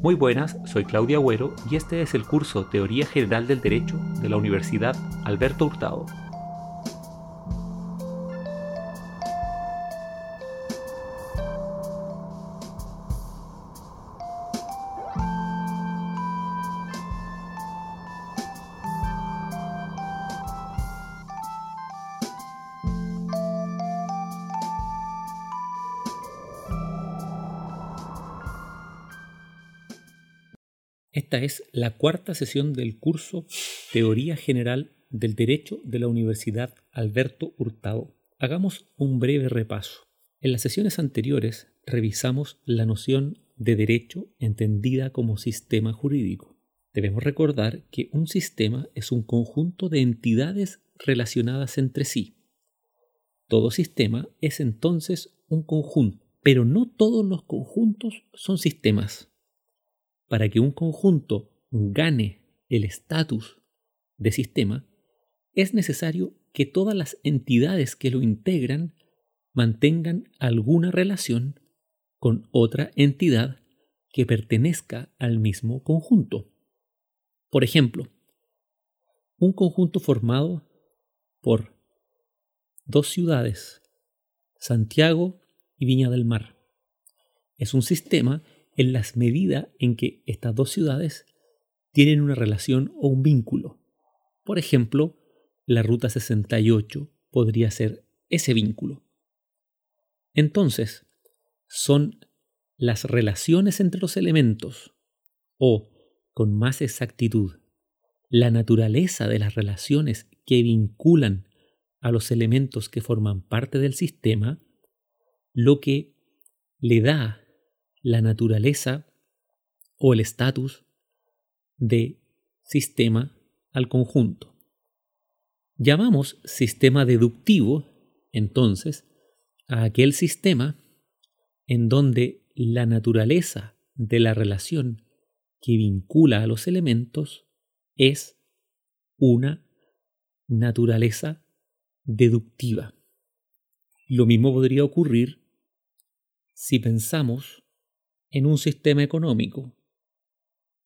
Muy buenas, soy Claudia Agüero y este es el curso Teoría General del Derecho de la Universidad Alberto Hurtado. Esta es la cuarta sesión del curso Teoría General del Derecho de la Universidad Alberto Hurtado. Hagamos un breve repaso. En las sesiones anteriores revisamos la noción de derecho entendida como sistema jurídico. Debemos recordar que un sistema es un conjunto de entidades relacionadas entre sí. Todo sistema es entonces un conjunto, pero no todos los conjuntos son sistemas para que un conjunto gane el estatus de sistema, es necesario que todas las entidades que lo integran mantengan alguna relación con otra entidad que pertenezca al mismo conjunto. Por ejemplo, un conjunto formado por dos ciudades, Santiago y Viña del Mar, es un sistema en las medidas en que estas dos ciudades tienen una relación o un vínculo. Por ejemplo, la Ruta 68 podría ser ese vínculo. Entonces, son las relaciones entre los elementos o, con más exactitud, la naturaleza de las relaciones que vinculan a los elementos que forman parte del sistema, lo que le da la naturaleza o el estatus de sistema al conjunto. Llamamos sistema deductivo, entonces, a aquel sistema en donde la naturaleza de la relación que vincula a los elementos es una naturaleza deductiva. Lo mismo podría ocurrir si pensamos en un sistema económico.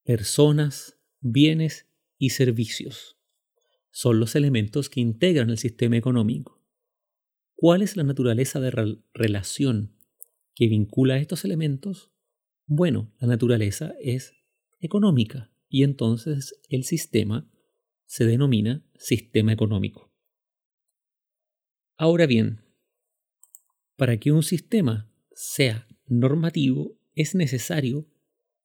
Personas, bienes y servicios son los elementos que integran el sistema económico. ¿Cuál es la naturaleza de relación que vincula estos elementos? Bueno, la naturaleza es económica y entonces el sistema se denomina sistema económico. Ahora bien, para que un sistema sea normativo es necesario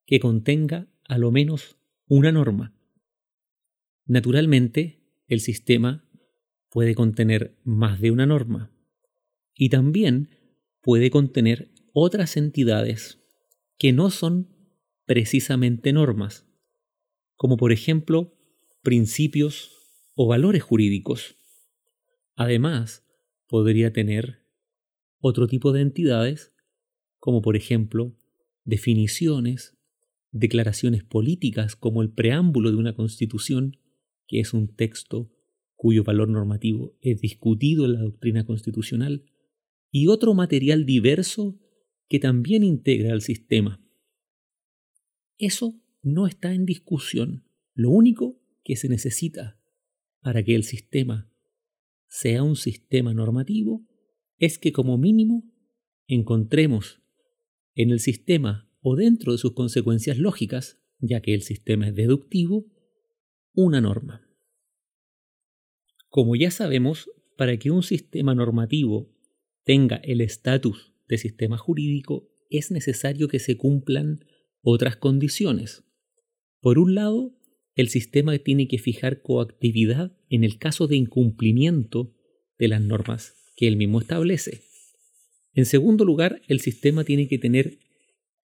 que contenga a lo menos una norma. Naturalmente, el sistema puede contener más de una norma y también puede contener otras entidades que no son precisamente normas, como por ejemplo principios o valores jurídicos. Además, podría tener otro tipo de entidades, como por ejemplo definiciones, declaraciones políticas como el preámbulo de una constitución, que es un texto cuyo valor normativo es discutido en la doctrina constitucional, y otro material diverso que también integra al sistema. Eso no está en discusión. Lo único que se necesita para que el sistema sea un sistema normativo es que como mínimo encontremos en el sistema o dentro de sus consecuencias lógicas, ya que el sistema es deductivo, una norma. Como ya sabemos, para que un sistema normativo tenga el estatus de sistema jurídico es necesario que se cumplan otras condiciones. Por un lado, el sistema tiene que fijar coactividad en el caso de incumplimiento de las normas que él mismo establece. En segundo lugar, el sistema tiene que tener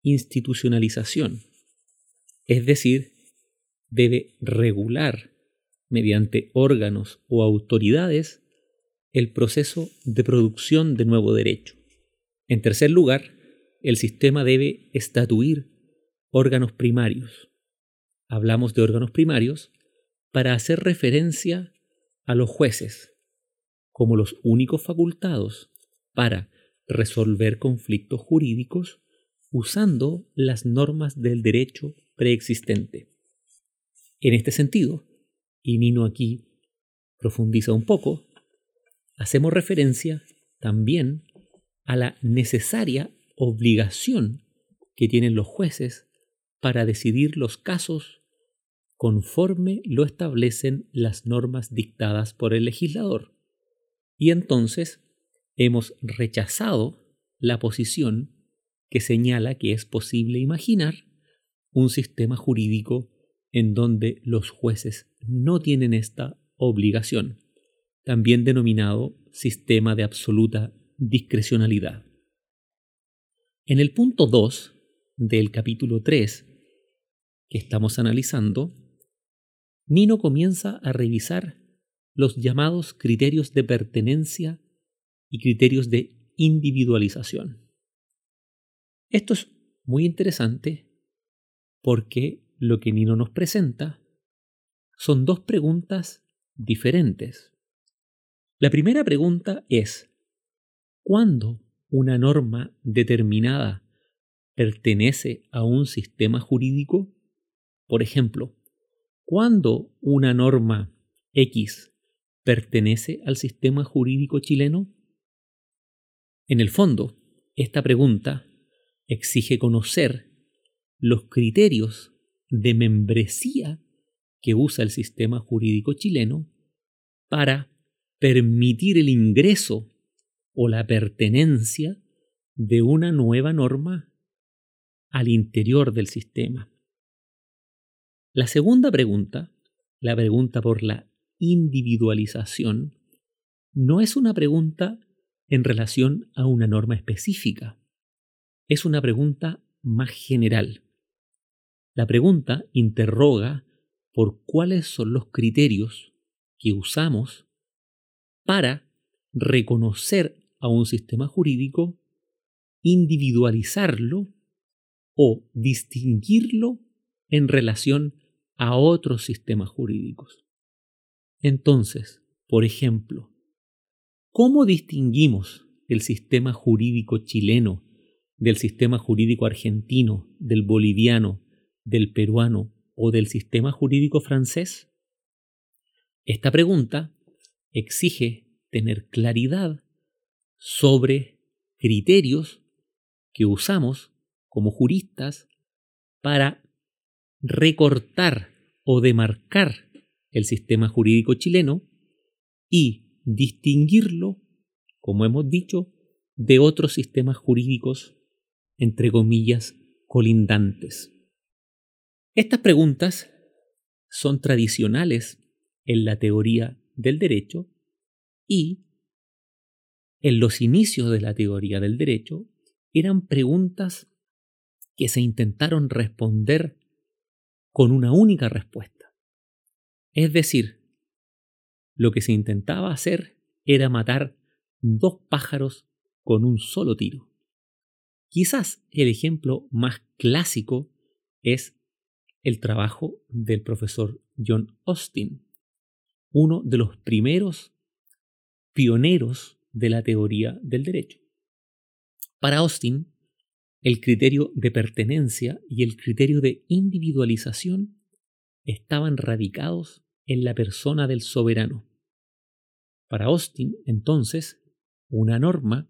institucionalización, es decir, debe regular mediante órganos o autoridades el proceso de producción de nuevo derecho. En tercer lugar, el sistema debe estatuir órganos primarios. Hablamos de órganos primarios para hacer referencia a los jueces como los únicos facultados para resolver conflictos jurídicos usando las normas del derecho preexistente. En este sentido, y Nino aquí profundiza un poco, hacemos referencia también a la necesaria obligación que tienen los jueces para decidir los casos conforme lo establecen las normas dictadas por el legislador. Y entonces hemos rechazado la posición que señala que es posible imaginar un sistema jurídico en donde los jueces no tienen esta obligación, también denominado sistema de absoluta discrecionalidad. En el punto 2 del capítulo 3 que estamos analizando, Nino comienza a revisar los llamados criterios de pertenencia y criterios de individualización. Esto es muy interesante porque lo que Nino nos presenta son dos preguntas diferentes. La primera pregunta es, ¿cuándo una norma determinada pertenece a un sistema jurídico? Por ejemplo, ¿cuándo una norma X pertenece al sistema jurídico chileno? En el fondo, esta pregunta exige conocer los criterios de membresía que usa el sistema jurídico chileno para permitir el ingreso o la pertenencia de una nueva norma al interior del sistema. La segunda pregunta, la pregunta por la individualización, no es una pregunta en relación a una norma específica, es una pregunta más general. La pregunta interroga por cuáles son los criterios que usamos para reconocer a un sistema jurídico, individualizarlo o distinguirlo en relación a otros sistemas jurídicos. Entonces, por ejemplo, ¿cómo distinguimos el sistema jurídico chileno del sistema jurídico argentino, del boliviano, del peruano o del sistema jurídico francés? Esta pregunta exige tener claridad sobre criterios que usamos como juristas para recortar o demarcar el sistema jurídico chileno y distinguirlo, como hemos dicho, de otros sistemas jurídicos, entre comillas, colindantes. Estas preguntas son tradicionales en la teoría del derecho y en los inicios de la teoría del derecho eran preguntas que se intentaron responder con una única respuesta. Es decir, lo que se intentaba hacer era matar dos pájaros con un solo tiro. Quizás el ejemplo más clásico es el trabajo del profesor John Austin, uno de los primeros pioneros de la teoría del derecho. Para Austin, el criterio de pertenencia y el criterio de individualización estaban radicados en la persona del soberano. Para Austin, entonces, una norma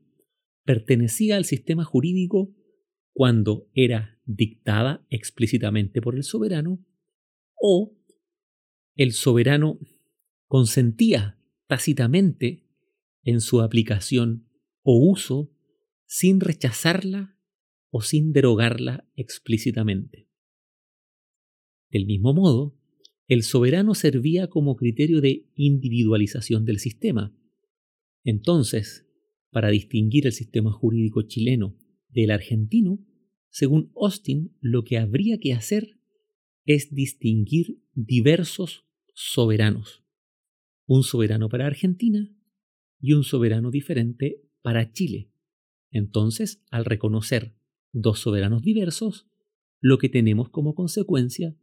pertenecía al sistema jurídico cuando era dictada explícitamente por el soberano o el soberano consentía tácitamente en su aplicación o uso sin rechazarla o sin derogarla explícitamente. Del mismo modo, el soberano servía como criterio de individualización del sistema. Entonces, para distinguir el sistema jurídico chileno del argentino, según Austin, lo que habría que hacer es distinguir diversos soberanos. Un soberano para Argentina y un soberano diferente para Chile. Entonces, al reconocer dos soberanos diversos, lo que tenemos como consecuencia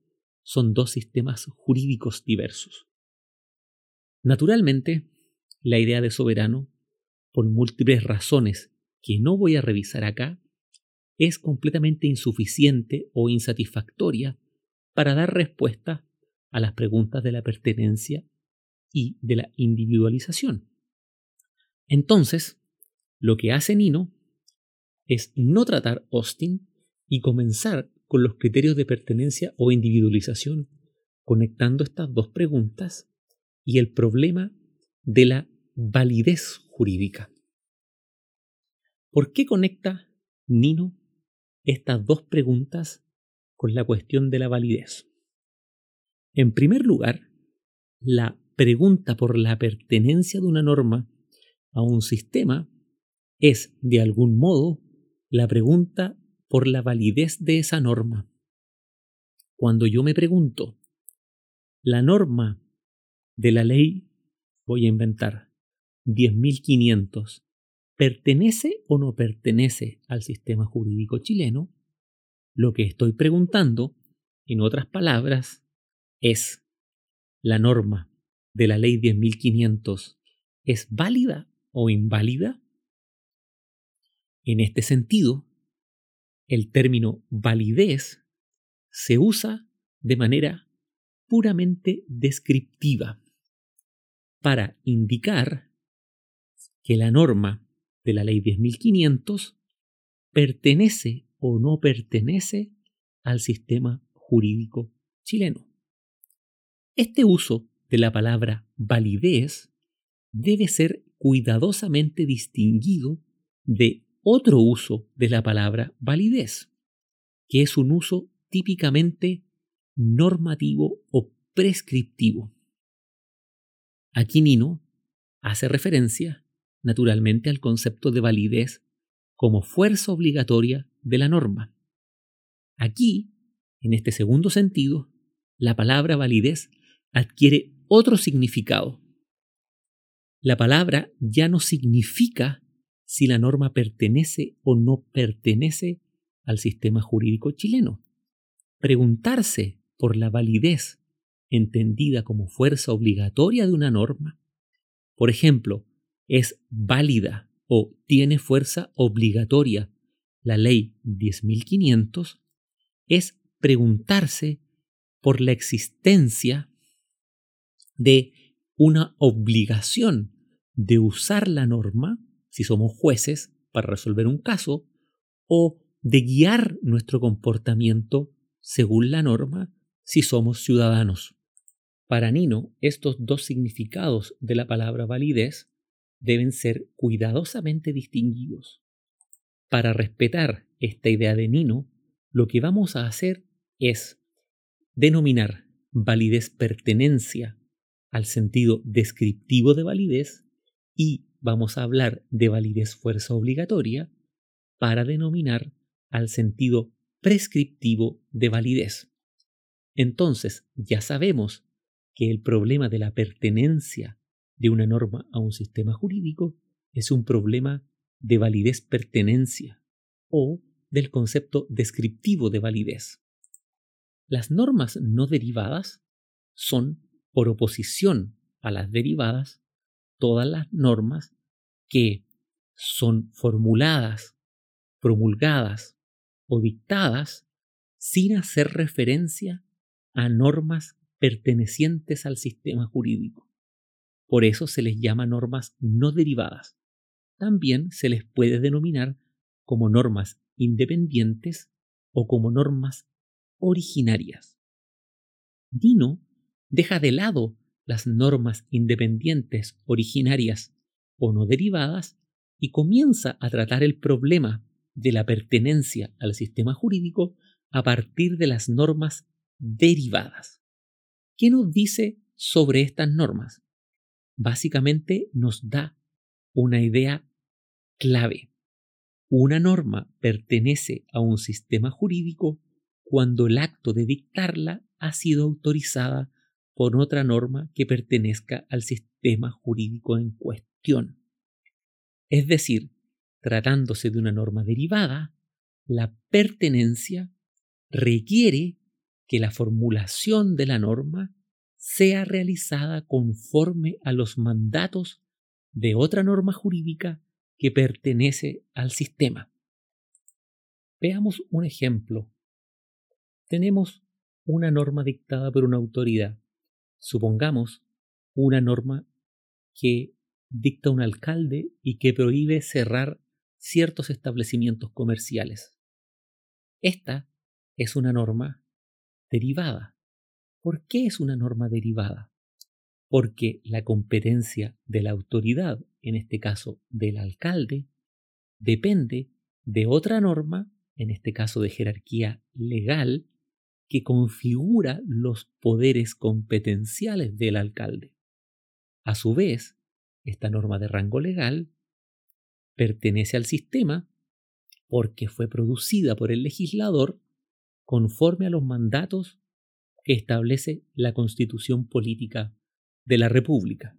son dos sistemas jurídicos diversos. Naturalmente, la idea de soberano, por múltiples razones que no voy a revisar acá, es completamente insuficiente o insatisfactoria para dar respuesta a las preguntas de la pertenencia y de la individualización. Entonces, lo que hace Nino es no tratar Austin y comenzar con los criterios de pertenencia o individualización, conectando estas dos preguntas y el problema de la validez jurídica. ¿Por qué conecta Nino estas dos preguntas con la cuestión de la validez? En primer lugar, la pregunta por la pertenencia de una norma a un sistema es, de algún modo, la pregunta por la validez de esa norma. Cuando yo me pregunto, la norma de la ley, voy a inventar, 10.500, ¿pertenece o no pertenece al sistema jurídico chileno? Lo que estoy preguntando, en otras palabras, es, ¿la norma de la ley 10.500 es válida o inválida? En este sentido, el término validez se usa de manera puramente descriptiva para indicar que la norma de la ley 10.500 pertenece o no pertenece al sistema jurídico chileno. Este uso de la palabra validez debe ser cuidadosamente distinguido de otro uso de la palabra validez, que es un uso típicamente normativo o prescriptivo. Aquí Nino hace referencia naturalmente al concepto de validez como fuerza obligatoria de la norma. Aquí, en este segundo sentido, la palabra validez adquiere otro significado. La palabra ya no significa si la norma pertenece o no pertenece al sistema jurídico chileno. Preguntarse por la validez entendida como fuerza obligatoria de una norma. Por ejemplo, ¿es válida o tiene fuerza obligatoria la ley 10.500? Es preguntarse por la existencia de una obligación de usar la norma si somos jueces para resolver un caso, o de guiar nuestro comportamiento según la norma si somos ciudadanos. Para Nino, estos dos significados de la palabra validez deben ser cuidadosamente distinguidos. Para respetar esta idea de Nino, lo que vamos a hacer es denominar validez pertenencia al sentido descriptivo de validez y vamos a hablar de validez fuerza obligatoria para denominar al sentido prescriptivo de validez. Entonces, ya sabemos que el problema de la pertenencia de una norma a un sistema jurídico es un problema de validez pertenencia o del concepto descriptivo de validez. Las normas no derivadas son, por oposición a las derivadas, todas las normas que son formuladas, promulgadas o dictadas sin hacer referencia a normas pertenecientes al sistema jurídico. Por eso se les llama normas no derivadas. También se les puede denominar como normas independientes o como normas originarias. Dino deja de lado las normas independientes originarias o no derivadas y comienza a tratar el problema de la pertenencia al sistema jurídico a partir de las normas derivadas. ¿Qué nos dice sobre estas normas? Básicamente nos da una idea clave. Una norma pertenece a un sistema jurídico cuando el acto de dictarla ha sido autorizada por otra norma que pertenezca al sistema jurídico en cuestión. Es decir, tratándose de una norma derivada, la pertenencia requiere que la formulación de la norma sea realizada conforme a los mandatos de otra norma jurídica que pertenece al sistema. Veamos un ejemplo. Tenemos una norma dictada por una autoridad. Supongamos una norma que dicta un alcalde y que prohíbe cerrar ciertos establecimientos comerciales. Esta es una norma derivada. ¿Por qué es una norma derivada? Porque la competencia de la autoridad, en este caso del alcalde, depende de otra norma, en este caso de jerarquía legal, que configura los poderes competenciales del alcalde. A su vez, esta norma de rango legal pertenece al sistema porque fue producida por el legislador conforme a los mandatos que establece la constitución política de la República.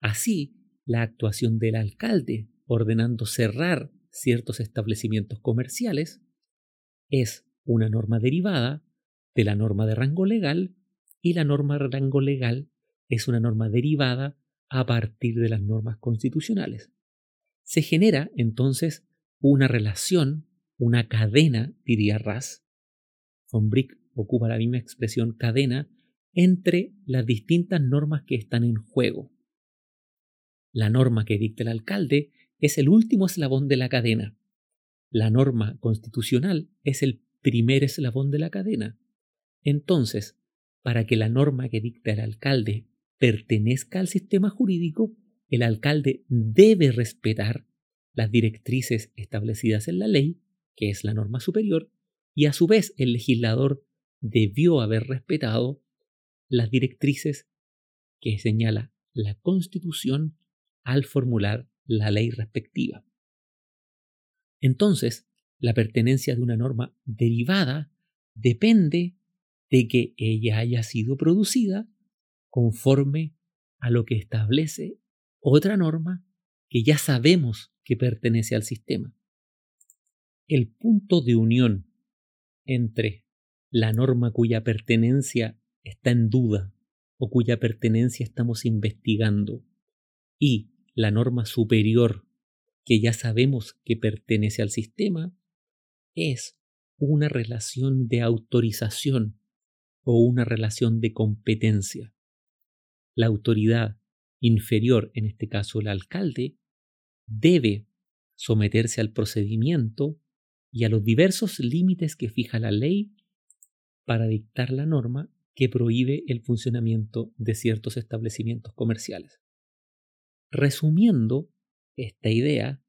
Así, la actuación del alcalde ordenando cerrar ciertos establecimientos comerciales es una norma derivada de la norma de rango legal y la norma de rango legal es una norma derivada a partir de las normas constitucionales. Se genera entonces una relación, una cadena, diría Ras. Von Brick ocupa la misma expresión cadena entre las distintas normas que están en juego. La norma que dicta el alcalde es el último eslabón de la cadena. La norma constitucional es el primer eslabón de la cadena. Entonces, para que la norma que dicta el alcalde pertenezca al sistema jurídico, el alcalde debe respetar las directrices establecidas en la ley, que es la norma superior, y a su vez el legislador debió haber respetado las directrices que señala la Constitución al formular la ley respectiva. Entonces, la pertenencia de una norma derivada depende de que ella haya sido producida conforme a lo que establece otra norma que ya sabemos que pertenece al sistema. El punto de unión entre la norma cuya pertenencia está en duda o cuya pertenencia estamos investigando y la norma superior que ya sabemos que pertenece al sistema es una relación de autorización o una relación de competencia la autoridad inferior, en este caso el alcalde, debe someterse al procedimiento y a los diversos límites que fija la ley para dictar la norma que prohíbe el funcionamiento de ciertos establecimientos comerciales. Resumiendo esta idea,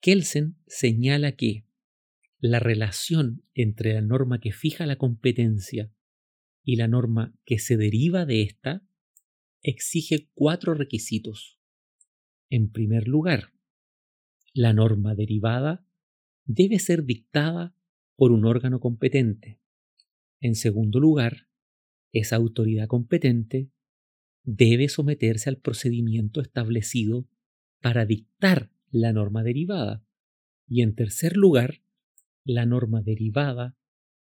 Kelsen señala que la relación entre la norma que fija la competencia y la norma que se deriva de ésta exige cuatro requisitos. En primer lugar, la norma derivada debe ser dictada por un órgano competente. En segundo lugar, esa autoridad competente debe someterse al procedimiento establecido para dictar la norma derivada. Y en tercer lugar, la norma derivada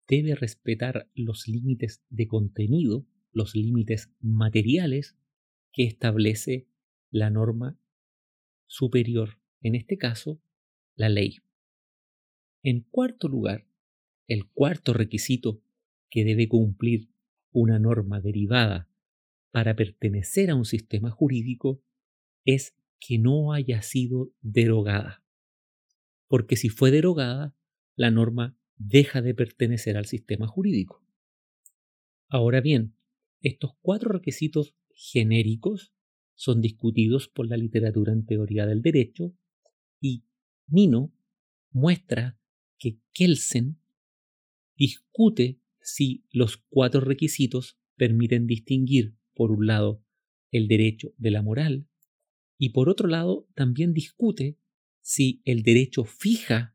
debe respetar los límites de contenido, los límites materiales que establece la norma superior, en este caso, la ley. En cuarto lugar, el cuarto requisito que debe cumplir una norma derivada para pertenecer a un sistema jurídico es que no haya sido derogada. Porque si fue derogada, la norma deja de pertenecer al sistema jurídico. Ahora bien, estos cuatro requisitos genéricos son discutidos por la literatura en teoría del derecho Y Nino muestra que Kelsen discute si los cuatro requisitos permiten distinguir, por un lado, el derecho de la moral, y por otro lado, también discute si el derecho fija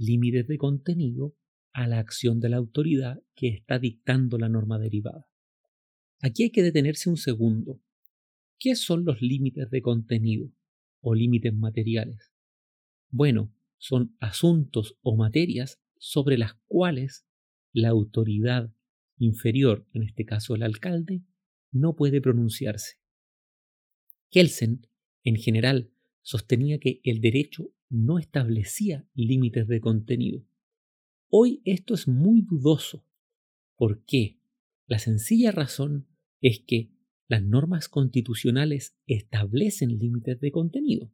límites de contenido a la acción de la autoridad que está dictando la norma derivada. Aquí hay que detenerse un segundo. ¿Qué son los límites de contenido o límites materiales? Bueno, son asuntos o materias sobre las cuales la autoridad inferior, en este caso el alcalde, no puede pronunciarse. Kelsen, en general, sostenía que el derecho no establecía límites de contenido. Hoy esto es muy dudoso. ¿Por qué? La sencilla razón es que las normas constitucionales establecen límites de contenido.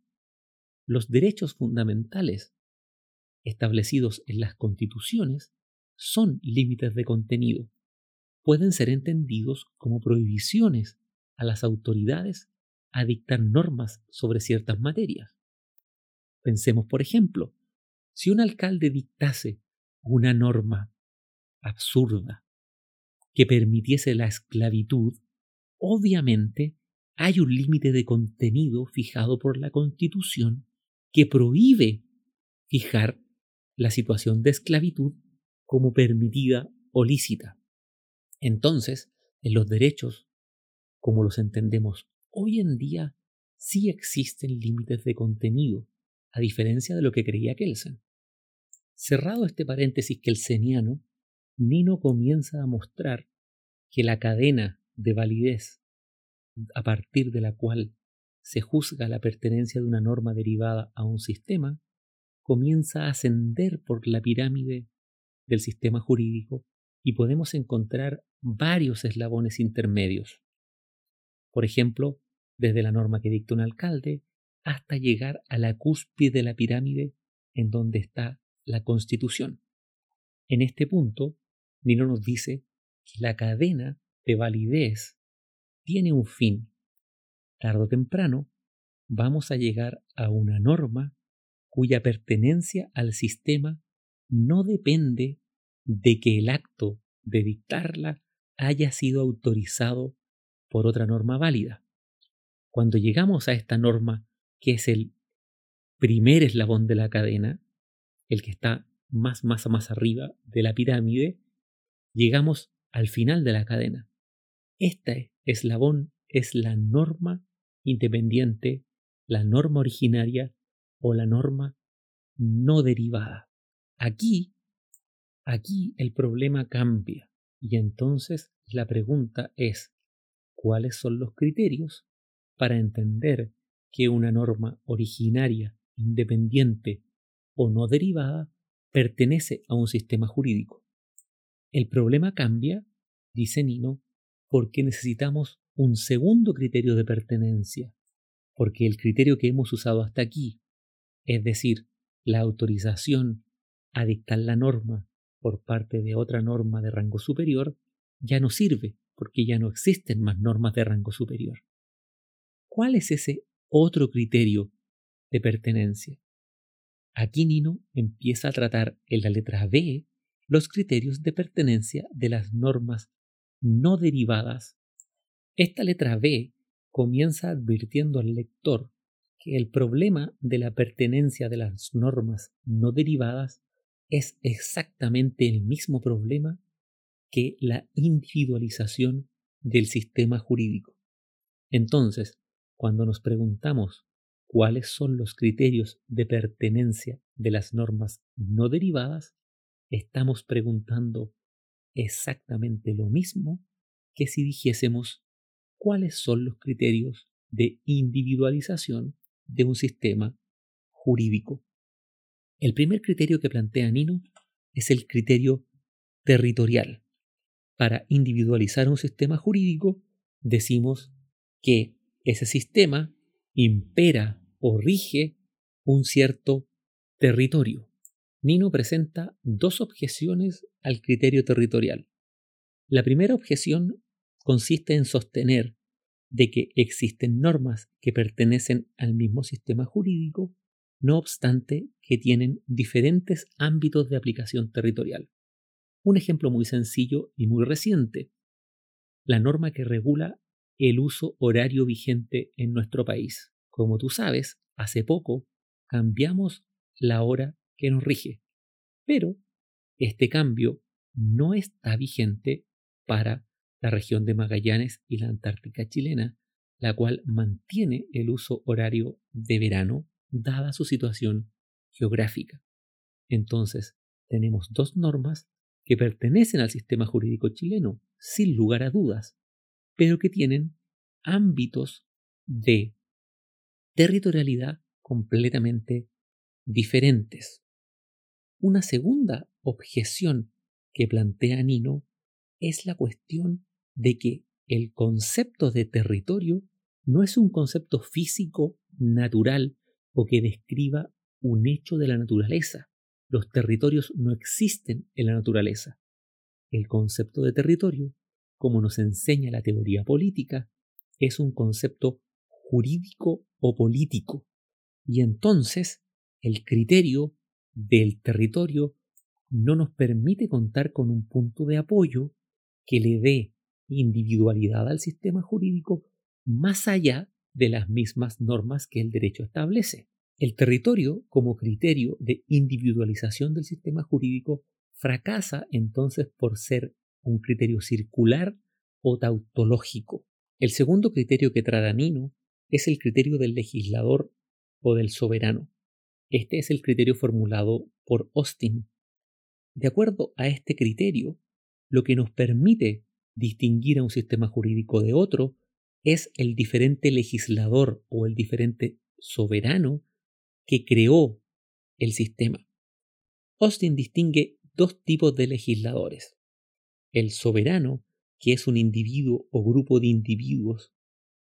Los derechos fundamentales establecidos en las constituciones son límites de contenido. Pueden ser entendidos como prohibiciones a las autoridades a dictar normas sobre ciertas materias. Pensemos, por ejemplo, si un alcalde dictase una norma absurda que permitiese la esclavitud, obviamente hay un límite de contenido fijado por la Constitución que prohíbe fijar la situación de esclavitud como permitida o lícita. Entonces, en los derechos, como los entendemos hoy en día, sí existen límites de contenido, a diferencia de lo que creía Kelsen. Cerrado este paréntesis kelseniano, Nino comienza a mostrar que la cadena de validez a partir de la cual se juzga la pertenencia de una norma derivada a un sistema comienza a ascender por la pirámide del sistema jurídico y podemos encontrar varios eslabones intermedios. Por ejemplo, desde la norma que dicta un alcalde hasta llegar a la cúspide de la pirámide en donde está la Constitución. En este punto, Nino nos dice que la cadena de validez tiene un fin. Tardo o temprano, vamos a llegar a una norma cuya pertenencia al sistema no depende de que el acto de dictarla haya sido autorizado por otra norma válida. Cuando llegamos a esta norma, que es el primer eslabón de la cadena, el que está más, más, más arriba de la pirámide, llegamos al final de la cadena. Este eslabón es la norma independiente, la norma originaria o la norma no derivada. Aquí, aquí el problema cambia y entonces la pregunta es, ¿cuáles son los criterios para entender que una norma originaria, independiente o no derivada pertenece a un sistema jurídico? El problema cambia, dice Nino, porque necesitamos un segundo criterio de pertenencia, porque el criterio que hemos usado hasta aquí, es decir, la autorización a dictar la norma por parte de otra norma de rango superior, ya no sirve, porque ya no existen más normas de rango superior. ¿Cuál es ese otro criterio de pertenencia? Aquí Nino empieza a tratar en la letra B los criterios de pertenencia de las normas no derivadas. Esta letra B comienza advirtiendo al lector que el problema de la pertenencia de las normas no derivadas es exactamente el mismo problema que la individualización del sistema jurídico. Entonces, cuando nos preguntamos cuáles son los criterios de pertenencia de las normas no derivadas, estamos preguntando exactamente lo mismo que si dijésemos cuáles son los criterios de individualización de un sistema jurídico. El primer criterio que plantea Nino es el criterio territorial. Para individualizar un sistema jurídico decimos que ese sistema impera o rige un cierto territorio. Nino presenta dos objeciones al criterio territorial. La primera objeción consiste en sostener de que existen normas que pertenecen al mismo sistema jurídico no obstante que tienen diferentes ámbitos de aplicación territorial. Un ejemplo muy sencillo y muy reciente, la norma que regula el uso horario vigente en nuestro país. Como tú sabes, hace poco cambiamos la hora que nos rige, pero este cambio no está vigente para la región de Magallanes y la Antártica chilena, la cual mantiene el uso horario de verano dada su situación geográfica. Entonces, tenemos dos normas que pertenecen al sistema jurídico chileno, sin lugar a dudas, pero que tienen ámbitos de territorialidad completamente diferentes. Una segunda objeción que plantea Nino es la cuestión de que el concepto de territorio no es un concepto físico, natural o que describa un hecho de la naturaleza. Los territorios no existen en la naturaleza. El concepto de territorio, como nos enseña la teoría política, es un concepto jurídico o político. Y entonces el criterio del territorio no nos permite contar con un punto de apoyo que le dé individualidad al sistema jurídico más allá de las mismas normas que el derecho establece. El territorio, como criterio de individualización del sistema jurídico, fracasa entonces por ser un criterio circular o tautológico. El segundo criterio que trae Nino es el criterio del legislador o del soberano. Este es el criterio formulado por Austin. De acuerdo a este criterio, lo que nos permite distinguir a un sistema jurídico de otro es el diferente legislador o el diferente soberano que creó el sistema. Austin distingue dos tipos de legisladores. El soberano, que es un individuo o grupo de individuos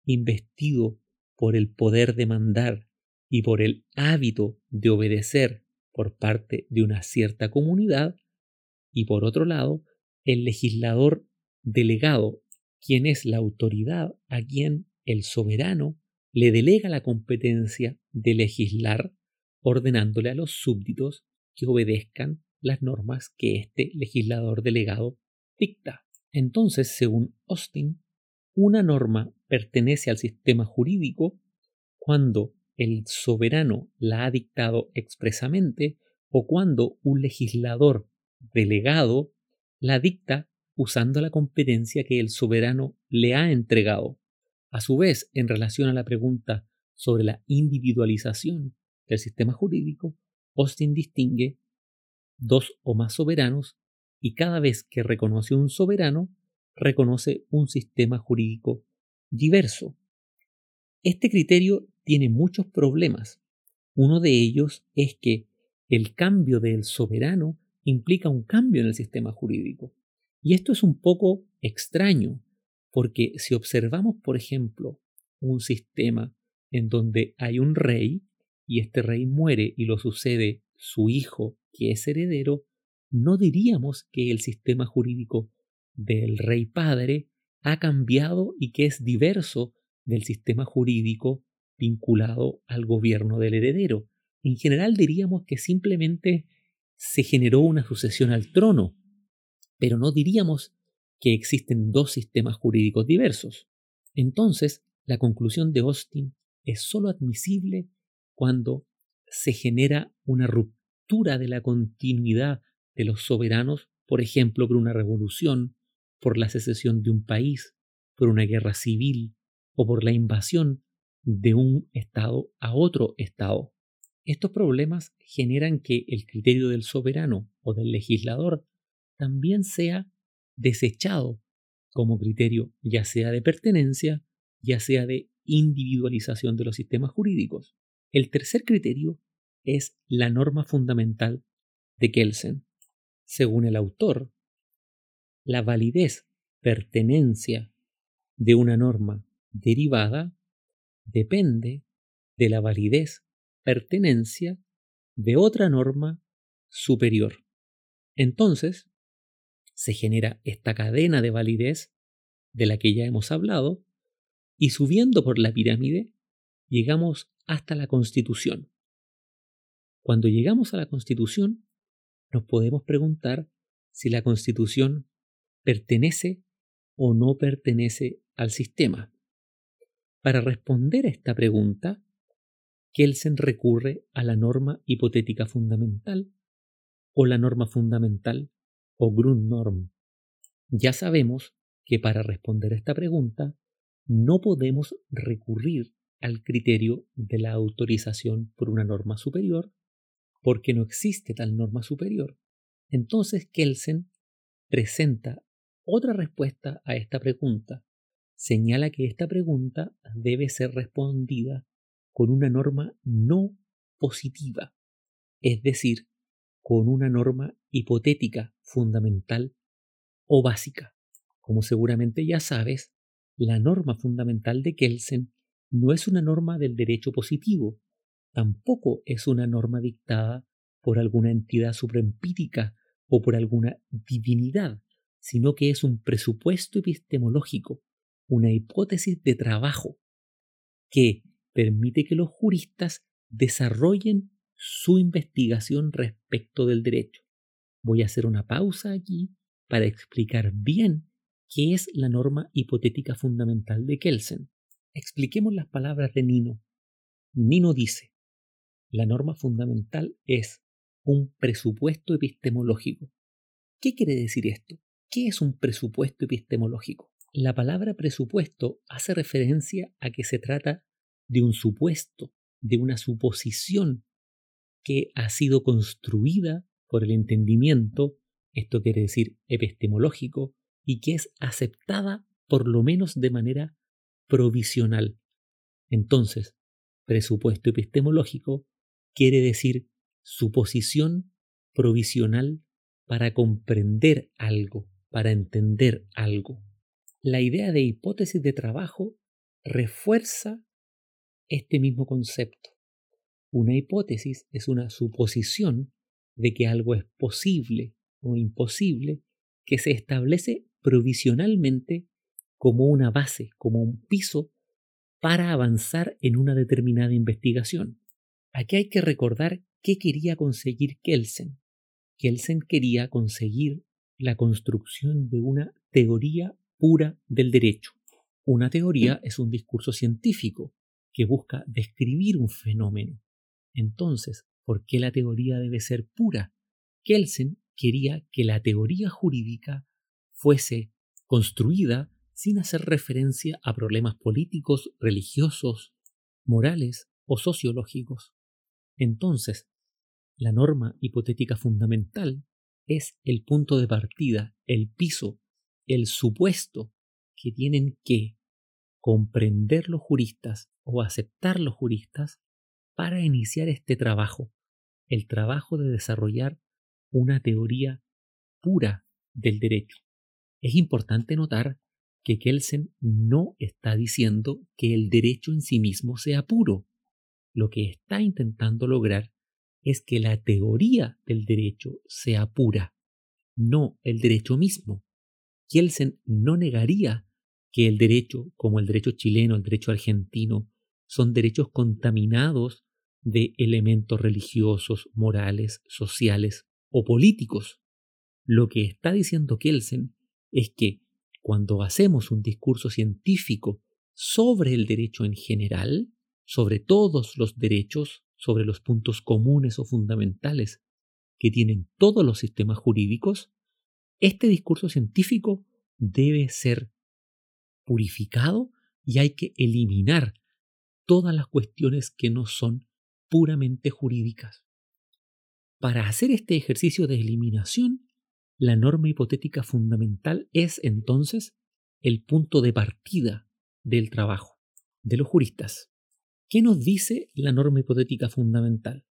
investido por el poder de mandar y por el hábito de obedecer por parte de una cierta comunidad, y por otro lado, el legislador delegado, quien es la autoridad a quien el soberano le delega la competencia de legislar, ordenándole a los súbditos que obedezcan las normas que este legislador delegado dicta. Entonces, según Austin, una norma pertenece al sistema jurídico cuando el soberano la ha dictado expresamente o cuando un legislador delegado la dicta usando la competencia que el soberano le ha entregado. A su vez, en relación a la pregunta sobre la individualización del sistema jurídico, Austin distingue dos o más soberanos y cada vez que reconoce un soberano, reconoce un sistema jurídico diverso. Este criterio tiene muchos problemas. Uno de ellos es que el cambio del soberano implica un cambio en el sistema jurídico. Y esto es un poco extraño, porque si observamos, por ejemplo, un sistema en donde hay un rey y este rey muere y lo sucede su hijo, que es heredero, no diríamos que el sistema jurídico del rey padre ha cambiado y que es diverso del sistema jurídico vinculado al gobierno del heredero. En general diríamos que simplemente se generó una sucesión al trono, pero no diríamos que existen dos sistemas jurídicos diversos. Entonces, la conclusión de Austin es sólo admisible cuando se genera una ruptura de la continuidad de los soberanos, por ejemplo, por una revolución, por la secesión de un país, por una guerra civil o por la invasión de un Estado a otro Estado. Estos problemas generan que el criterio del soberano o del legislador también sea desechado como criterio ya sea de pertenencia, ya sea de individualización de los sistemas jurídicos. El tercer criterio es la norma fundamental de Kelsen. Según el autor, la validez, pertenencia de una norma derivada depende de la validez, pertenencia de otra norma superior. Entonces, se genera esta cadena de validez de la que ya hemos hablado, y subiendo por la pirámide, llegamos hasta la Constitución. Cuando llegamos a la Constitución, nos podemos preguntar si la Constitución pertenece o no pertenece al sistema. Para responder a esta pregunta, Kelsen recurre a la norma hipotética fundamental o la norma fundamental o Grundnorm. Ya sabemos que para responder a esta pregunta no podemos recurrir al criterio de la autorización por una norma superior porque no existe tal norma superior. Entonces Kelsen presenta otra respuesta a esta pregunta. Señala que esta pregunta debe ser respondida con una norma no positiva, es decir, con una norma hipotética fundamental o básica. Como seguramente ya sabes, la norma fundamental de Kelsen no es una norma del derecho positivo, tampoco es una norma dictada por alguna entidad supraempírica o por alguna divinidad, sino que es un presupuesto epistemológico, una hipótesis de trabajo que permite que los juristas desarrollen su investigación respecto del derecho. Voy a hacer una pausa aquí para explicar bien qué es la norma hipotética fundamental de Kelsen. Expliquemos las palabras de Nino. Nino dice, la norma fundamental es un presupuesto epistemológico. ¿Qué quiere decir esto? ¿Qué es un presupuesto epistemológico? La palabra presupuesto hace referencia a que se trata de un supuesto, de una suposición que ha sido construida por el entendimiento, esto quiere decir epistemológico, y que es aceptada por lo menos de manera provisional. Entonces, presupuesto epistemológico quiere decir suposición provisional para comprender algo, para entender algo. La idea de hipótesis de trabajo refuerza este mismo concepto. Una hipótesis es una suposición de que algo es posible o imposible que se establece provisionalmente como una base, como un piso para avanzar en una determinada investigación. Aquí hay que recordar qué quería conseguir Kelsen. Kelsen quería conseguir la construcción de una teoría pura del derecho. Una teoría es un discurso científico que busca describir un fenómeno. Entonces, ¿por qué la teoría debe ser pura? Kelsen quería que la teoría jurídica fuese construida sin hacer referencia a problemas políticos, religiosos, morales o sociológicos. Entonces, la norma hipotética fundamental es el punto de partida, el piso, el supuesto que tienen que comprender los juristas o aceptar los juristas para iniciar este trabajo, el trabajo de desarrollar una teoría pura del derecho. Es importante notar que Kelsen no está diciendo que el derecho en sí mismo sea puro. Lo que está intentando lograr es que la teoría del derecho sea pura, no el derecho mismo. Kelsen no negaría que el derecho, como el derecho chileno, el derecho argentino, son derechos contaminados de elementos religiosos, morales, sociales o políticos. Lo que está diciendo Kelsen es que cuando hacemos un discurso científico sobre el derecho en general, sobre todos los derechos, sobre los puntos comunes o fundamentales que tienen todos los sistemas jurídicos, este discurso científico debe ser purificado y hay que eliminar todas las cuestiones que no son puramente jurídicas. Para hacer este ejercicio de eliminación, la norma hipotética fundamental es entonces el punto de partida del trabajo de los juristas. ¿Qué nos dice la norma hipotética fundamental?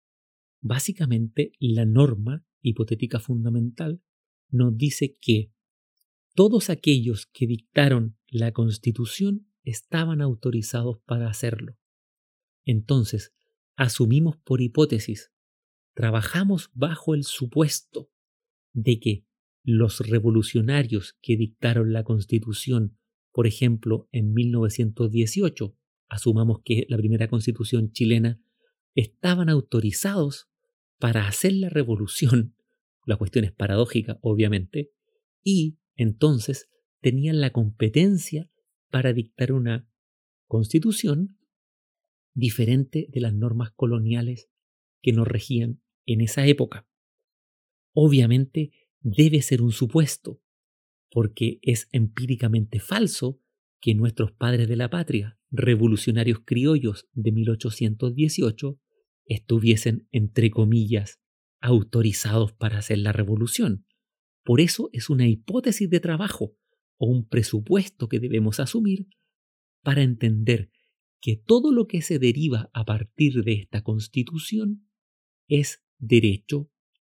Básicamente, la norma hipotética fundamental nos dice que todos aquellos que dictaron la Constitución estaban autorizados para hacerlo. Entonces, asumimos por hipótesis, trabajamos bajo el supuesto de que los revolucionarios que dictaron la Constitución, por ejemplo, en 1918, asumamos que la primera constitución chilena, estaban autorizados para hacer la revolución, la cuestión es paradójica, obviamente, y entonces tenían la competencia para dictar una constitución diferente de las normas coloniales que nos regían en esa época. Obviamente debe ser un supuesto, porque es empíricamente falso que nuestros padres de la patria, revolucionarios criollos de 1818, estuviesen, entre comillas, autorizados para hacer la revolución. Por eso es una hipótesis de trabajo o un presupuesto que debemos asumir para entender que todo lo que se deriva a partir de esta constitución es derecho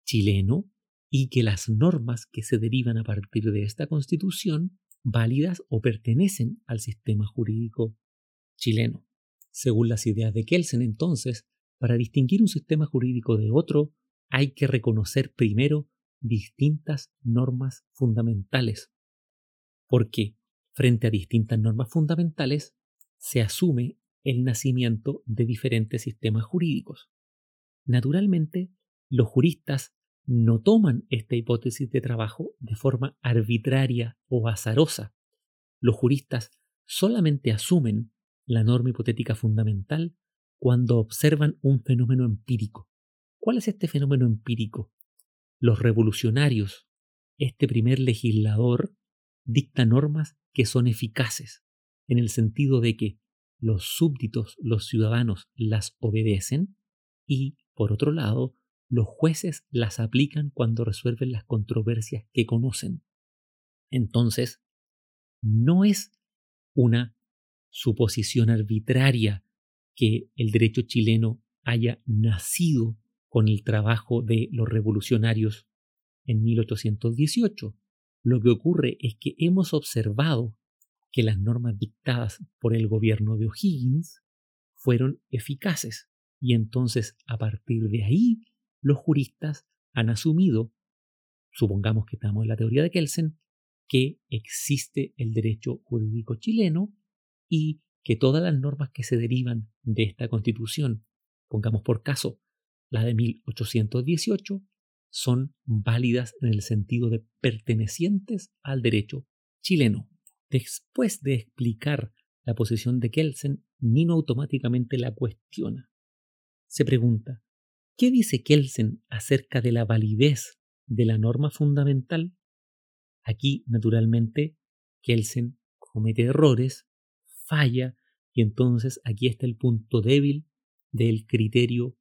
chileno y que las normas que se derivan a partir de esta constitución válidas o pertenecen al sistema jurídico chileno. Según las ideas de Kelsen, entonces, para distinguir un sistema jurídico de otro, hay que reconocer primero distintas normas fundamentales. Porque, frente a distintas normas fundamentales, se asume el nacimiento de diferentes sistemas jurídicos. Naturalmente, los juristas no toman esta hipótesis de trabajo de forma arbitraria o azarosa. Los juristas solamente asumen la norma hipotética fundamental cuando observan un fenómeno empírico. ¿Cuál es este fenómeno empírico? Los revolucionarios, este primer legislador, dicta normas que son eficaces, en el sentido de que los súbditos, los ciudadanos, las obedecen y, por otro lado, los jueces las aplican cuando resuelven las controversias que conocen. Entonces, no es una suposición arbitraria que el derecho chileno haya nacido con el trabajo de los revolucionarios en 1818. Lo que ocurre es que hemos observado que las normas dictadas por el gobierno de O'Higgins fueron eficaces y entonces a partir de ahí los juristas han asumido, supongamos que estamos en la teoría de Kelsen, que existe el derecho jurídico chileno y que todas las normas que se derivan de esta constitución, pongamos por caso la de 1818, son válidas en el sentido de pertenecientes al derecho chileno. Después de explicar la posición de Kelsen, Nino automáticamente la cuestiona. Se pregunta, ¿Qué dice Kelsen acerca de la validez de la norma fundamental? Aquí, naturalmente, Kelsen comete errores, falla, y entonces aquí está el punto débil del criterio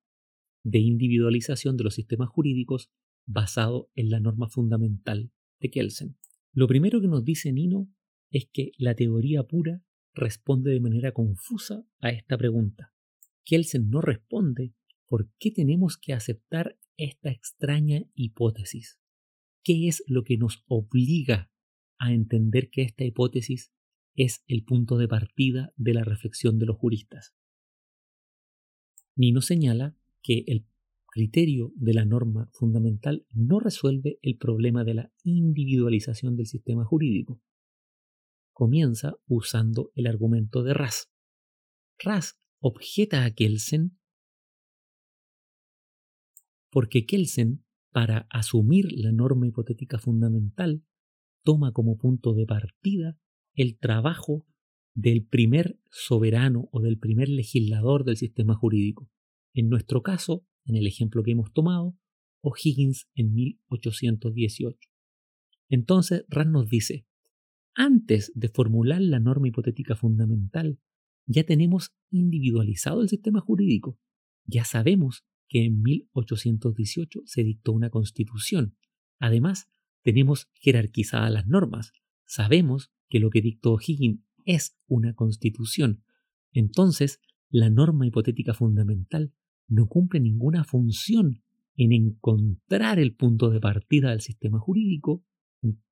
de individualización de los sistemas jurídicos basado en la norma fundamental de Kelsen. Lo primero que nos dice Nino es que la teoría pura responde de manera confusa a esta pregunta. Kelsen no responde ¿por qué tenemos que aceptar esta extraña hipótesis? ¿Qué es lo que nos obliga a entender que esta hipótesis es el punto de partida de la reflexión de los juristas? Nino señala que el criterio de la norma fundamental no resuelve el problema de la individualización del sistema jurídico. Comienza usando el argumento de Ras. Ras objeta a Kelsen porque Kelsen, para asumir la norma hipotética fundamental, toma como punto de partida el trabajo del primer soberano o del primer legislador del sistema jurídico. En nuestro caso, en el ejemplo que hemos tomado, O'Higgins en 1818. Entonces, Rand nos dice, antes de formular la norma hipotética fundamental, ya tenemos individualizado el sistema jurídico, ya sabemos que en 1818 se dictó una constitución. Además, tenemos jerarquizadas las normas. Sabemos que lo que dictó Higgins es una constitución. Entonces, la norma hipotética fundamental no cumple ninguna función en encontrar el punto de partida del sistema jurídico,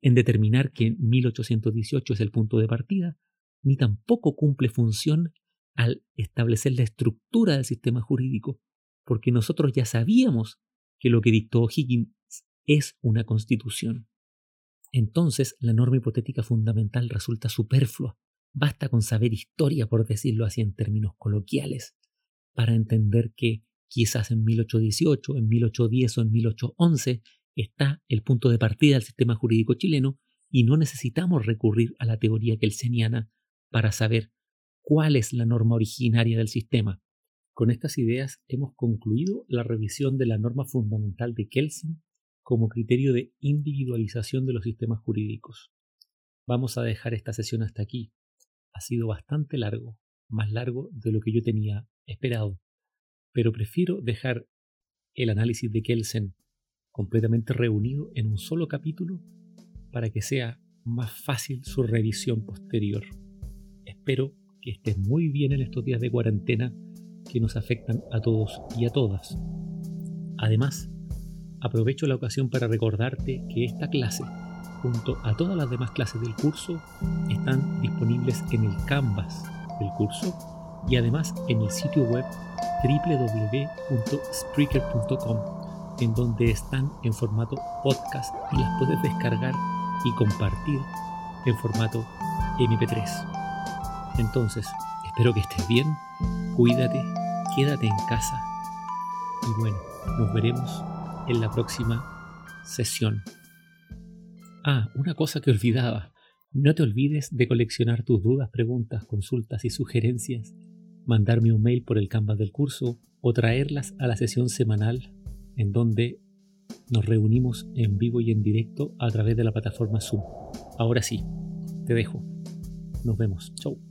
en determinar que 1818 es el punto de partida, ni tampoco cumple función al establecer la estructura del sistema jurídico porque nosotros ya sabíamos que lo que dictó Higgins es una constitución. Entonces la norma hipotética fundamental resulta superflua. Basta con saber historia, por decirlo así en términos coloquiales, para entender que quizás en 1818, en 1810 o en 1811 está el punto de partida del sistema jurídico chileno y no necesitamos recurrir a la teoría kelseniana para saber cuál es la norma originaria del sistema. Con estas ideas hemos concluido la revisión de la norma fundamental de Kelsen como criterio de individualización de los sistemas jurídicos. Vamos a dejar esta sesión hasta aquí. Ha sido bastante largo, más largo de lo que yo tenía esperado, pero prefiero dejar el análisis de Kelsen completamente reunido en un solo capítulo para que sea más fácil su revisión posterior. Espero que estés muy bien en estos días de cuarentena que nos afectan a todos y a todas. Además, aprovecho la ocasión para recordarte que esta clase, junto a todas las demás clases del curso, están disponibles en el Canvas del curso y además en el sitio web www.spreaker.com, en donde están en formato podcast y las puedes descargar y compartir en formato MP3. Entonces, espero que estés bien, cuídate, quédate en casa y bueno, nos veremos en la próxima sesión. Ah, una cosa que olvidaba. No te olvides de coleccionar tus dudas, preguntas, consultas y sugerencias, mandarme un mail por el Canvas del curso o traerlas a la sesión semanal en donde nos reunimos en vivo y en directo a través de la plataforma Zoom. Ahora sí, te dejo. Nos vemos. Chau.